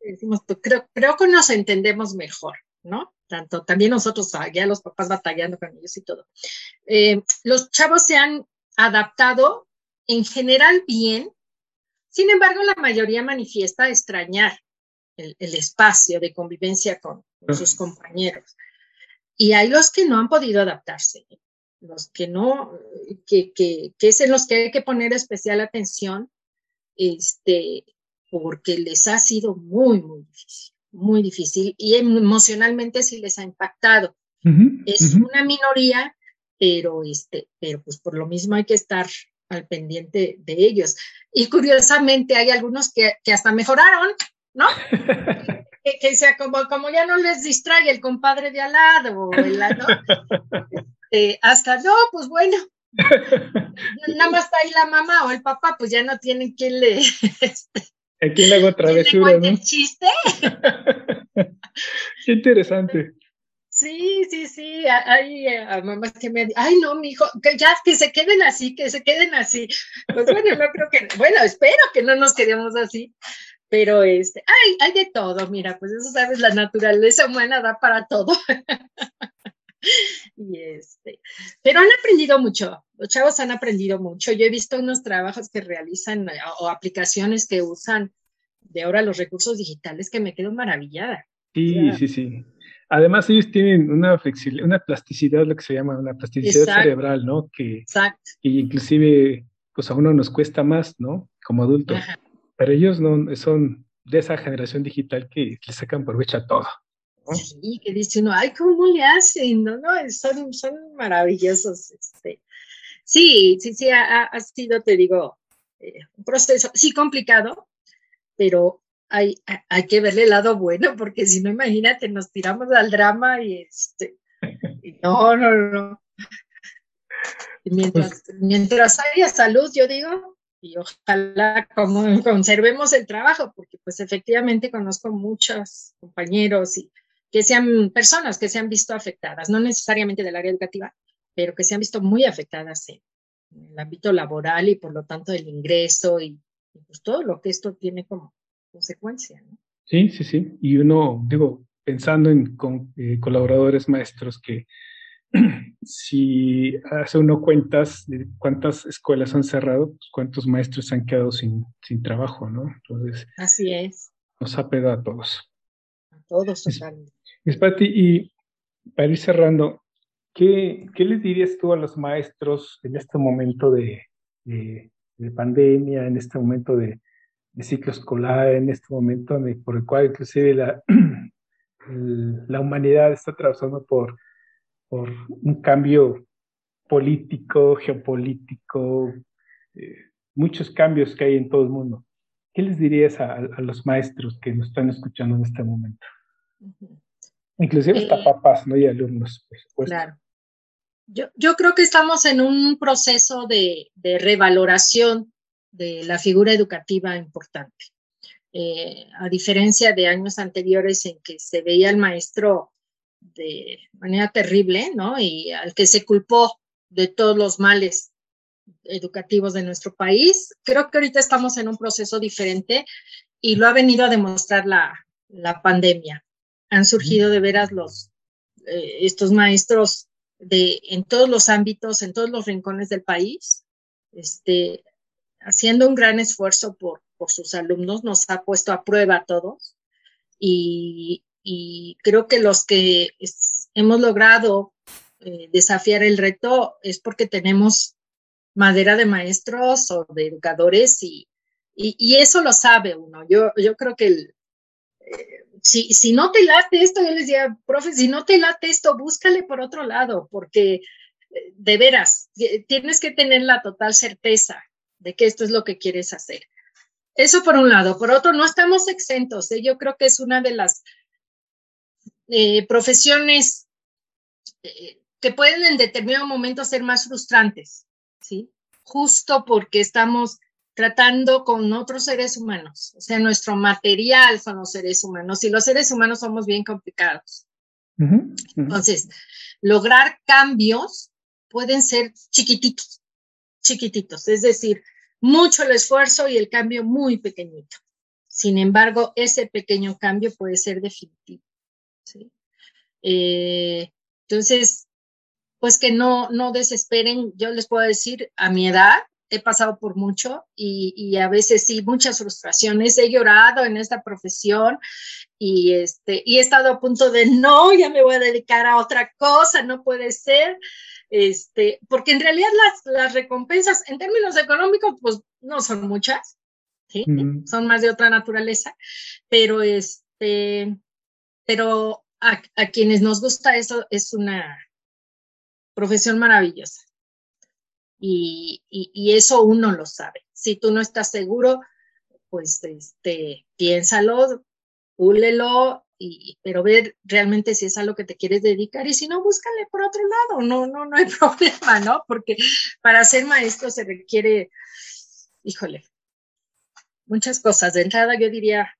[SPEAKER 2] decimos, creo, creo que nos entendemos mejor, ¿no? Tanto también nosotros, ah, ya los papás batallando con ellos y todo. Eh, los chavos se han adaptado en general bien, sin embargo, la mayoría manifiesta extrañar el, espacio de convivencia con, sus compañeros. Y hay los que no han podido adaptarse, los que no, que, que, que, es en los que hay que poner especial atención, este, porque les ha sido muy, muy difícil, muy difícil y emocionalmente sí les ha impactado. es una minoría, pero, este, pero pues por lo mismo hay que estar al pendiente de ellos. Y curiosamente hay algunos que, que hasta mejoraron, ¿no? que, que, sea como, como ya no les distrae el compadre de al lado, el, ¿no? Este, hasta no, pues bueno, nada más está ahí la mamá o el papá, pues ya no tienen quien le... Este,
[SPEAKER 1] ¿A quién le hago travesura,
[SPEAKER 2] ¿no? chiste?
[SPEAKER 1] Qué interesante.
[SPEAKER 2] Sí, sí, sí, hay a mamás que me ay no, mi hijo, que ya que se queden así, que se queden así. Pues bueno, no creo que, bueno, espero que no nos quedemos así, pero este, hay, hay de todo, mira, pues eso sabes, la naturaleza humana da para todo. y este, pero han aprendido mucho, los chavos han aprendido mucho. Yo he visto unos trabajos que realizan eh, o aplicaciones que usan de ahora los recursos digitales que me quedo maravillada.
[SPEAKER 1] Sí, sí, sí. Además, ellos tienen una flexibilidad, una plasticidad, lo que se llama una plasticidad cerebral, ¿no? Que,
[SPEAKER 2] Exacto.
[SPEAKER 1] Y inclusive, pues a uno nos cuesta más, ¿no? Como adultos. Pero ellos no son de esa generación digital que le sacan provecho a todo.
[SPEAKER 2] Sí, que dice uno, ay, ¿cómo le hacen? No, no, son, son maravillosos. Este. Sí, sí, sí, ha, sido, te digo, eh, un proceso, sí complicado, pero hay, hay que verle el lado bueno, porque si no, imagínate, nos tiramos al drama y este, no, no, no. mientras, pues mientras haya salud, yo digo, y ojalá como conservemos el trabajo, porque pues efectivamente conozco muchos compañeros y que sean personas que se han visto afectadas, no necesariamente del área educativa, pero que se han visto muy afectadas en, el ámbito laboral y por lo tanto el ingreso y, pues todo lo que esto tiene como consecuencia. ¿no?
[SPEAKER 1] Sí, sí, sí. Y uno, digo, pensando en con, eh, colaboradores maestros que si hace uno cuentas de cuántas escuelas han cerrado, pues cuántos maestros han quedado sin, sin trabajo, ¿no? Entonces,
[SPEAKER 2] así es.
[SPEAKER 1] Nos ha pegado a todos.
[SPEAKER 2] A todos totalmente.
[SPEAKER 1] Pati, y para ir cerrando, ¿qué, ¿qué, les dirías tú a los maestros en este momento de, de, pandemia, en este momento de, de, ciclo escolar, en este momento por el cual inclusive la, la humanidad está atravesando por por un cambio político, geopolítico, eh, muchos cambios que hay en todo el mundo. ¿Qué les dirías a, los maestros que nos están escuchando en este momento? Inclusive hasta eh, papás, ¿no? Y alumnos, por supuesto. Claro.
[SPEAKER 2] Yo, yo creo que estamos en un proceso de, de revaloración de la figura educativa importante. Eh, a diferencia de años anteriores en que se veía al maestro de manera terrible, ¿no? Y al que se culpó de todos los males educativos de nuestro país. Creo que ahorita estamos en un proceso diferente y lo ha venido a demostrar la, la pandemia. Han surgido de veras los, eh, estos maestros de, en todos los ámbitos, en todos los rincones del país, este, haciendo un gran esfuerzo por, por sus alumnos, nos ha puesto a prueba a todos y, y creo que los que hemos logrado eh, desafiar el reto es porque tenemos madera de maestros o de educadores y, y, eso lo sabe uno. Yo, yo creo que el, eh, si, si no te late esto, yo les decía, profe, si no te late esto, búscale por otro lado, porque eh, de veras, tienes que tener la total certeza de que esto es lo que quieres hacer. Eso por un lado. Por otro, no estamos exentos. Yo creo que es una de las profesiones que pueden en determinado momento ser más frustrantes, ¿sí? Justo porque estamos tratando con otros seres humanos, o sea, nuestro material son los seres humanos y los seres humanos somos bien complicados. Entonces, lograr cambios pueden ser chiquititos, chiquititos, es decir, mucho el esfuerzo y el cambio muy pequeñito. Sin embargo, ese pequeño cambio puede ser definitivo. ¿Sí? Eh, entonces, pues que no, no desesperen. Yo les puedo decir, a mi edad he pasado por mucho y, y, a veces sí, muchas frustraciones. He llorado en esta profesión y, este, y he estado a punto de, no, ya me voy a dedicar a otra cosa, no puede ser. Este, porque en realidad las, las recompensas en términos económicos, pues no son muchas, ¿sí? Mm. son más de otra naturaleza, pero este, pero a, quienes nos gusta eso es una, profesión maravillosa. Y, y, eso uno lo sabe. Si tú no estás seguro, pues este, piénsalo, púlelo, y, pero ver realmente si es a lo que te quieres dedicar y si no, búscale por otro lado, no, no, no hay problema, ¿no? Porque para ser maestro se requiere, híjole, muchas cosas. De entrada yo diría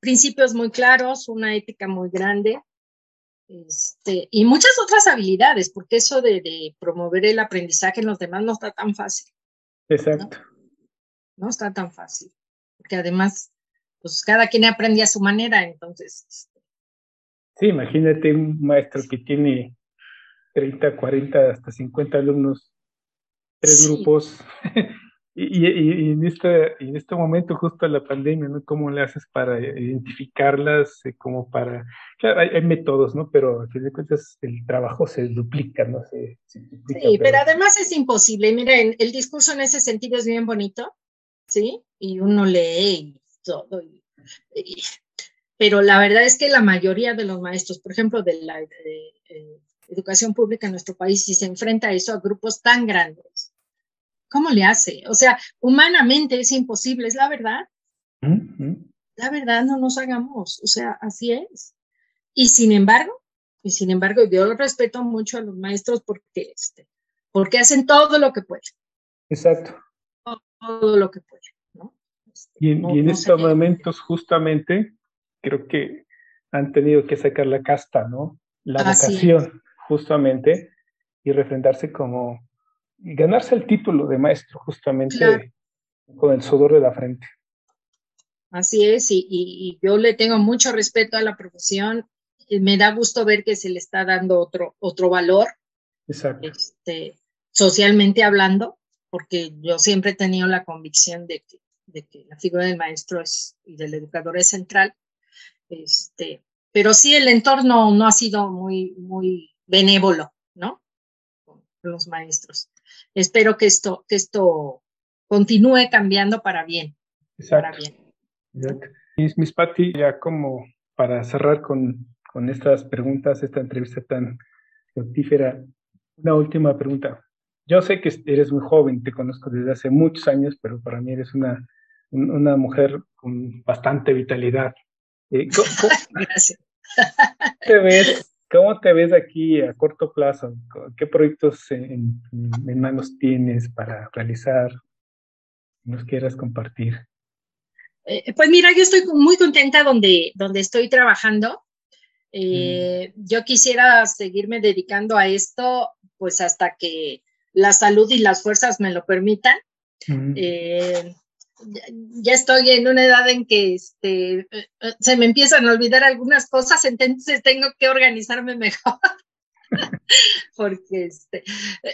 [SPEAKER 2] principios muy claros, una ética muy grande, este, y muchas otras habilidades, porque eso de, promover el aprendizaje en los demás no está tan fácil.
[SPEAKER 1] Exacto.
[SPEAKER 2] ¿no? está tan fácil, porque además, pues cada quien aprende a su manera, entonces. Este
[SPEAKER 1] sí, imagínate un maestro que tiene 30, 40, hasta 50 alumnos, tres grupos, Y, en, este, en este momento, justo la pandemia, ¿no? ¿Cómo le haces para identificarlas? Eh, como para. Claro, hay, métodos, ¿no? Pero a fin de cuentas el trabajo se duplica, ¿no?
[SPEAKER 2] sí, pero... además es imposible. Miren, el discurso en ese sentido es bien bonito, ¿sí? Y uno lee y todo. pero la verdad es que la mayoría de los maestros, por ejemplo, de la educación pública en nuestro país, si se enfrenta a eso a grupos tan grandes, ¿Cómo le hace? O sea, humanamente es imposible, es la verdad. La verdad, no nos hagamos, o sea, así es. Y sin embargo, y sin embargo, yo respeto mucho a los maestros porque, este, porque hacen todo lo que pueden.
[SPEAKER 1] Exacto.
[SPEAKER 2] Todo, lo que pueden, ¿no?
[SPEAKER 1] Este, y en, estos momentos, justamente, creo que han tenido que sacar la casta, ¿no? La vocación, justamente, y refrendarse como ganarse el título de maestro justamente con el sudor de la frente.
[SPEAKER 2] Así es, y, yo le tengo mucho respeto a la profesión. Me da gusto ver que se le está dando otro, otro valor,
[SPEAKER 1] Exacto.
[SPEAKER 2] Este, socialmente hablando, porque yo siempre he tenido la convicción de que, de que la figura del maestro es, y del educador es central. Este, pero sí, el entorno no ha sido muy, muy benévolo, ¿no? Con los maestros espero que esto, que esto continúe cambiando para bien.
[SPEAKER 1] Exacto. Para bien. Mis, Patti, ya como para cerrar con, con estas preguntas, esta entrevista tan fructífera. Una última pregunta. Yo sé que eres muy joven, te conozco desde hace muchos años, pero para mí eres una, una mujer con bastante vitalidad.
[SPEAKER 2] Eh, ¿cómo, Gracias.
[SPEAKER 1] Te ves, ¿Cómo te ves aquí a corto plazo? ¿Qué proyectos en, manos tienes para realizar? ¿Nos quieras compartir?
[SPEAKER 2] Eh, pues mira, yo estoy muy contenta donde, donde estoy trabajando. Eh, mm. Yo quisiera seguirme dedicando a esto, pues hasta que la salud y las fuerzas me lo permitan. Mm. Eh, ya estoy en una edad en que este, se me empiezan a olvidar algunas cosas, entonces tengo que organizarme mejor. Porque este,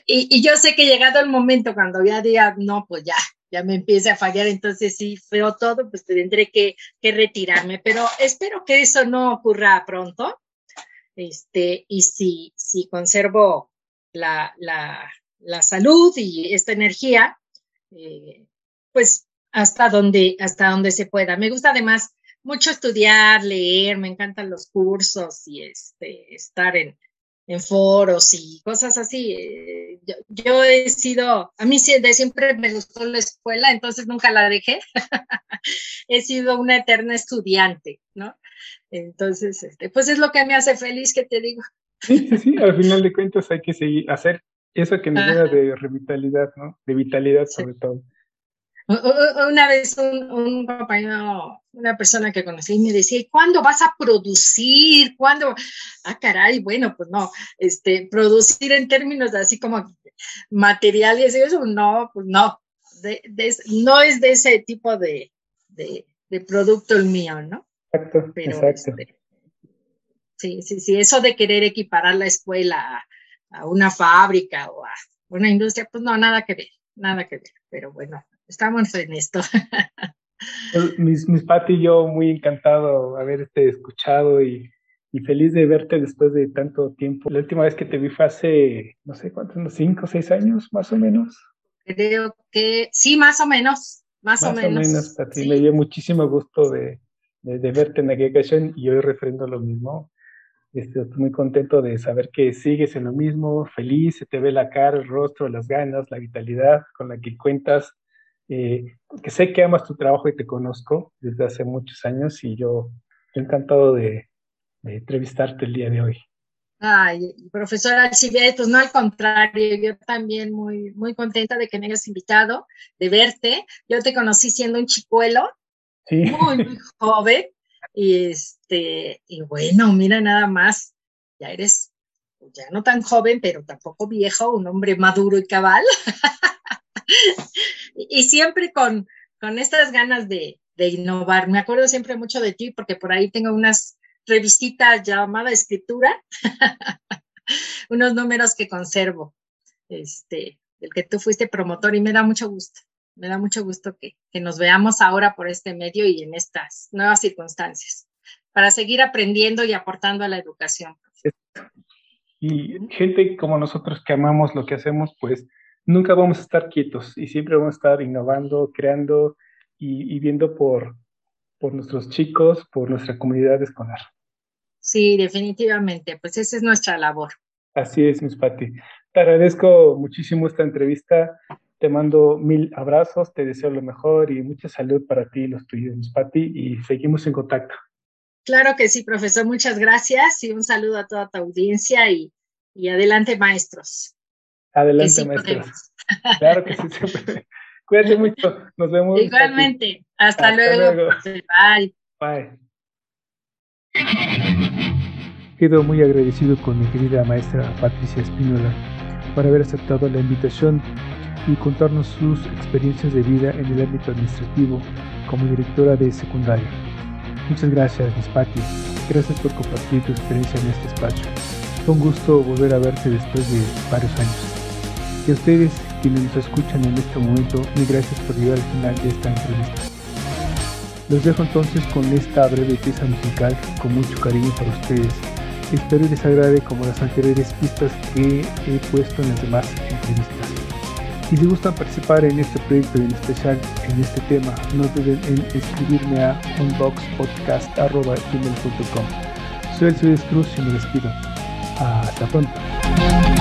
[SPEAKER 2] y, y, yo sé que llegado el momento cuando ya diga, no, pues ya, ya me empiece a fallar, entonces sí, feo todo, pues tendré que, que retirarme, pero espero que eso no ocurra pronto. Este, y si, si conservo la, la, la salud y esta energía, eh, pues hasta donde, hasta donde se pueda. Me gusta además mucho estudiar, leer, me encantan los cursos y este, estar en, en foros y cosas así. Yo, he sido, a mí de siempre me gustó la escuela, entonces nunca la dejé. he sido una eterna estudiante, ¿no? Entonces, este, pues es lo que me hace feliz, que te digo.
[SPEAKER 1] Sí, sí, sí, al final de cuentas hay que seguir, hacer eso que nos da de revitalidad, ¿no? De vitalidad sobre todo.
[SPEAKER 2] Una vez un, compañero, una persona que conocí, me decía, ¿cuándo vas a producir? ¿Cuándo? Ah, caray, bueno, pues no, este, producir en términos así como materiales y eso, no, pues no, no es de ese tipo de, de, producto el mío, ¿no?
[SPEAKER 1] Exacto, exacto. Este,
[SPEAKER 2] sí, sí, sí, eso de querer equiparar la escuela a, a una fábrica o a una industria, pues no, nada que ver, nada que ver, pero bueno, estamos en esto.
[SPEAKER 1] Pues, mis, mis Pati y yo muy encantado haberte escuchado y, y, feliz de verte después de tanto tiempo. La última vez que te vi fue hace, no sé cuántos, unos cinco o seis años, más o menos.
[SPEAKER 2] Creo que sí, más o menos, más, o menos. menos
[SPEAKER 1] Pati. Me dio muchísimo gusto de, de, verte en aquella ocasión y hoy refrendo lo mismo. Estoy muy contento de saber que sigues en lo mismo, feliz, se te ve la cara, el rostro, las ganas, la vitalidad con la que cuentas eh, que sé que amas tu trabajo y te conozco desde hace muchos años y yo estoy encantado de, entrevistarte el día de hoy.
[SPEAKER 2] Ay, profesora Alcibiades, pues no al contrario, yo también muy, muy contenta de que me hayas invitado, de verte. Yo te conocí siendo un chicuelo, muy, muy joven, y este, y bueno, mira nada más, ya eres, ya no tan joven, pero tampoco viejo, un hombre maduro y cabal. y siempre con, con estas ganas de, de, innovar. Me acuerdo siempre mucho de ti porque por ahí tengo unas revistitas llamadas Escritura, unos números que conservo, este, del que tú fuiste promotor y me da mucho gusto. Me da mucho gusto que, que nos veamos ahora por este medio y en estas nuevas circunstancias para seguir aprendiendo y aportando a la educación.
[SPEAKER 1] Y gente como nosotros que amamos lo que hacemos, pues nunca vamos a estar quietos y siempre vamos a estar innovando, creando y, viendo por, por nuestros chicos, por nuestra comunidad escolar.
[SPEAKER 2] Sí, definitivamente, pues esa es nuestra labor.
[SPEAKER 1] Así es, Miss Patti. Te agradezco muchísimo esta entrevista. Te mando mil abrazos, te deseo lo mejor y mucha salud para ti y los tuyos, Miss Patti, y seguimos en contacto.
[SPEAKER 2] Claro que sí, profesor. Muchas gracias y un saludo a toda tu audiencia y, y adelante, maestros.
[SPEAKER 1] Adelante, maestro. Claro que sí, siempre. Cuídate mucho. Nos vemos.
[SPEAKER 2] Igualmente. Hasta, luego. Bye.
[SPEAKER 1] Bye. Quedo muy agradecido con mi querida maestra Patricia Espínola por haber aceptado la invitación y contarnos sus experiencias de vida en el ámbito administrativo como directora de secundaria. Muchas gracias, Miss Patti. Gracias por compartir tu experiencia en este espacio. Fue un gusto volver a verte después de varios años. Y a ustedes quienes nos escuchan en este momento, mil gracias por llegar al final de esta entrevista. Los dejo entonces con esta breve pieza musical con mucho cariño para ustedes. Espero les agrade como las anteriores pistas que he puesto en las demás entrevistas. Si les gustan participar en este proyecto y en especial en este tema, no duden en escribirme a unboxpodcast.com. Soy el Cruz y me despido. Hasta pronto.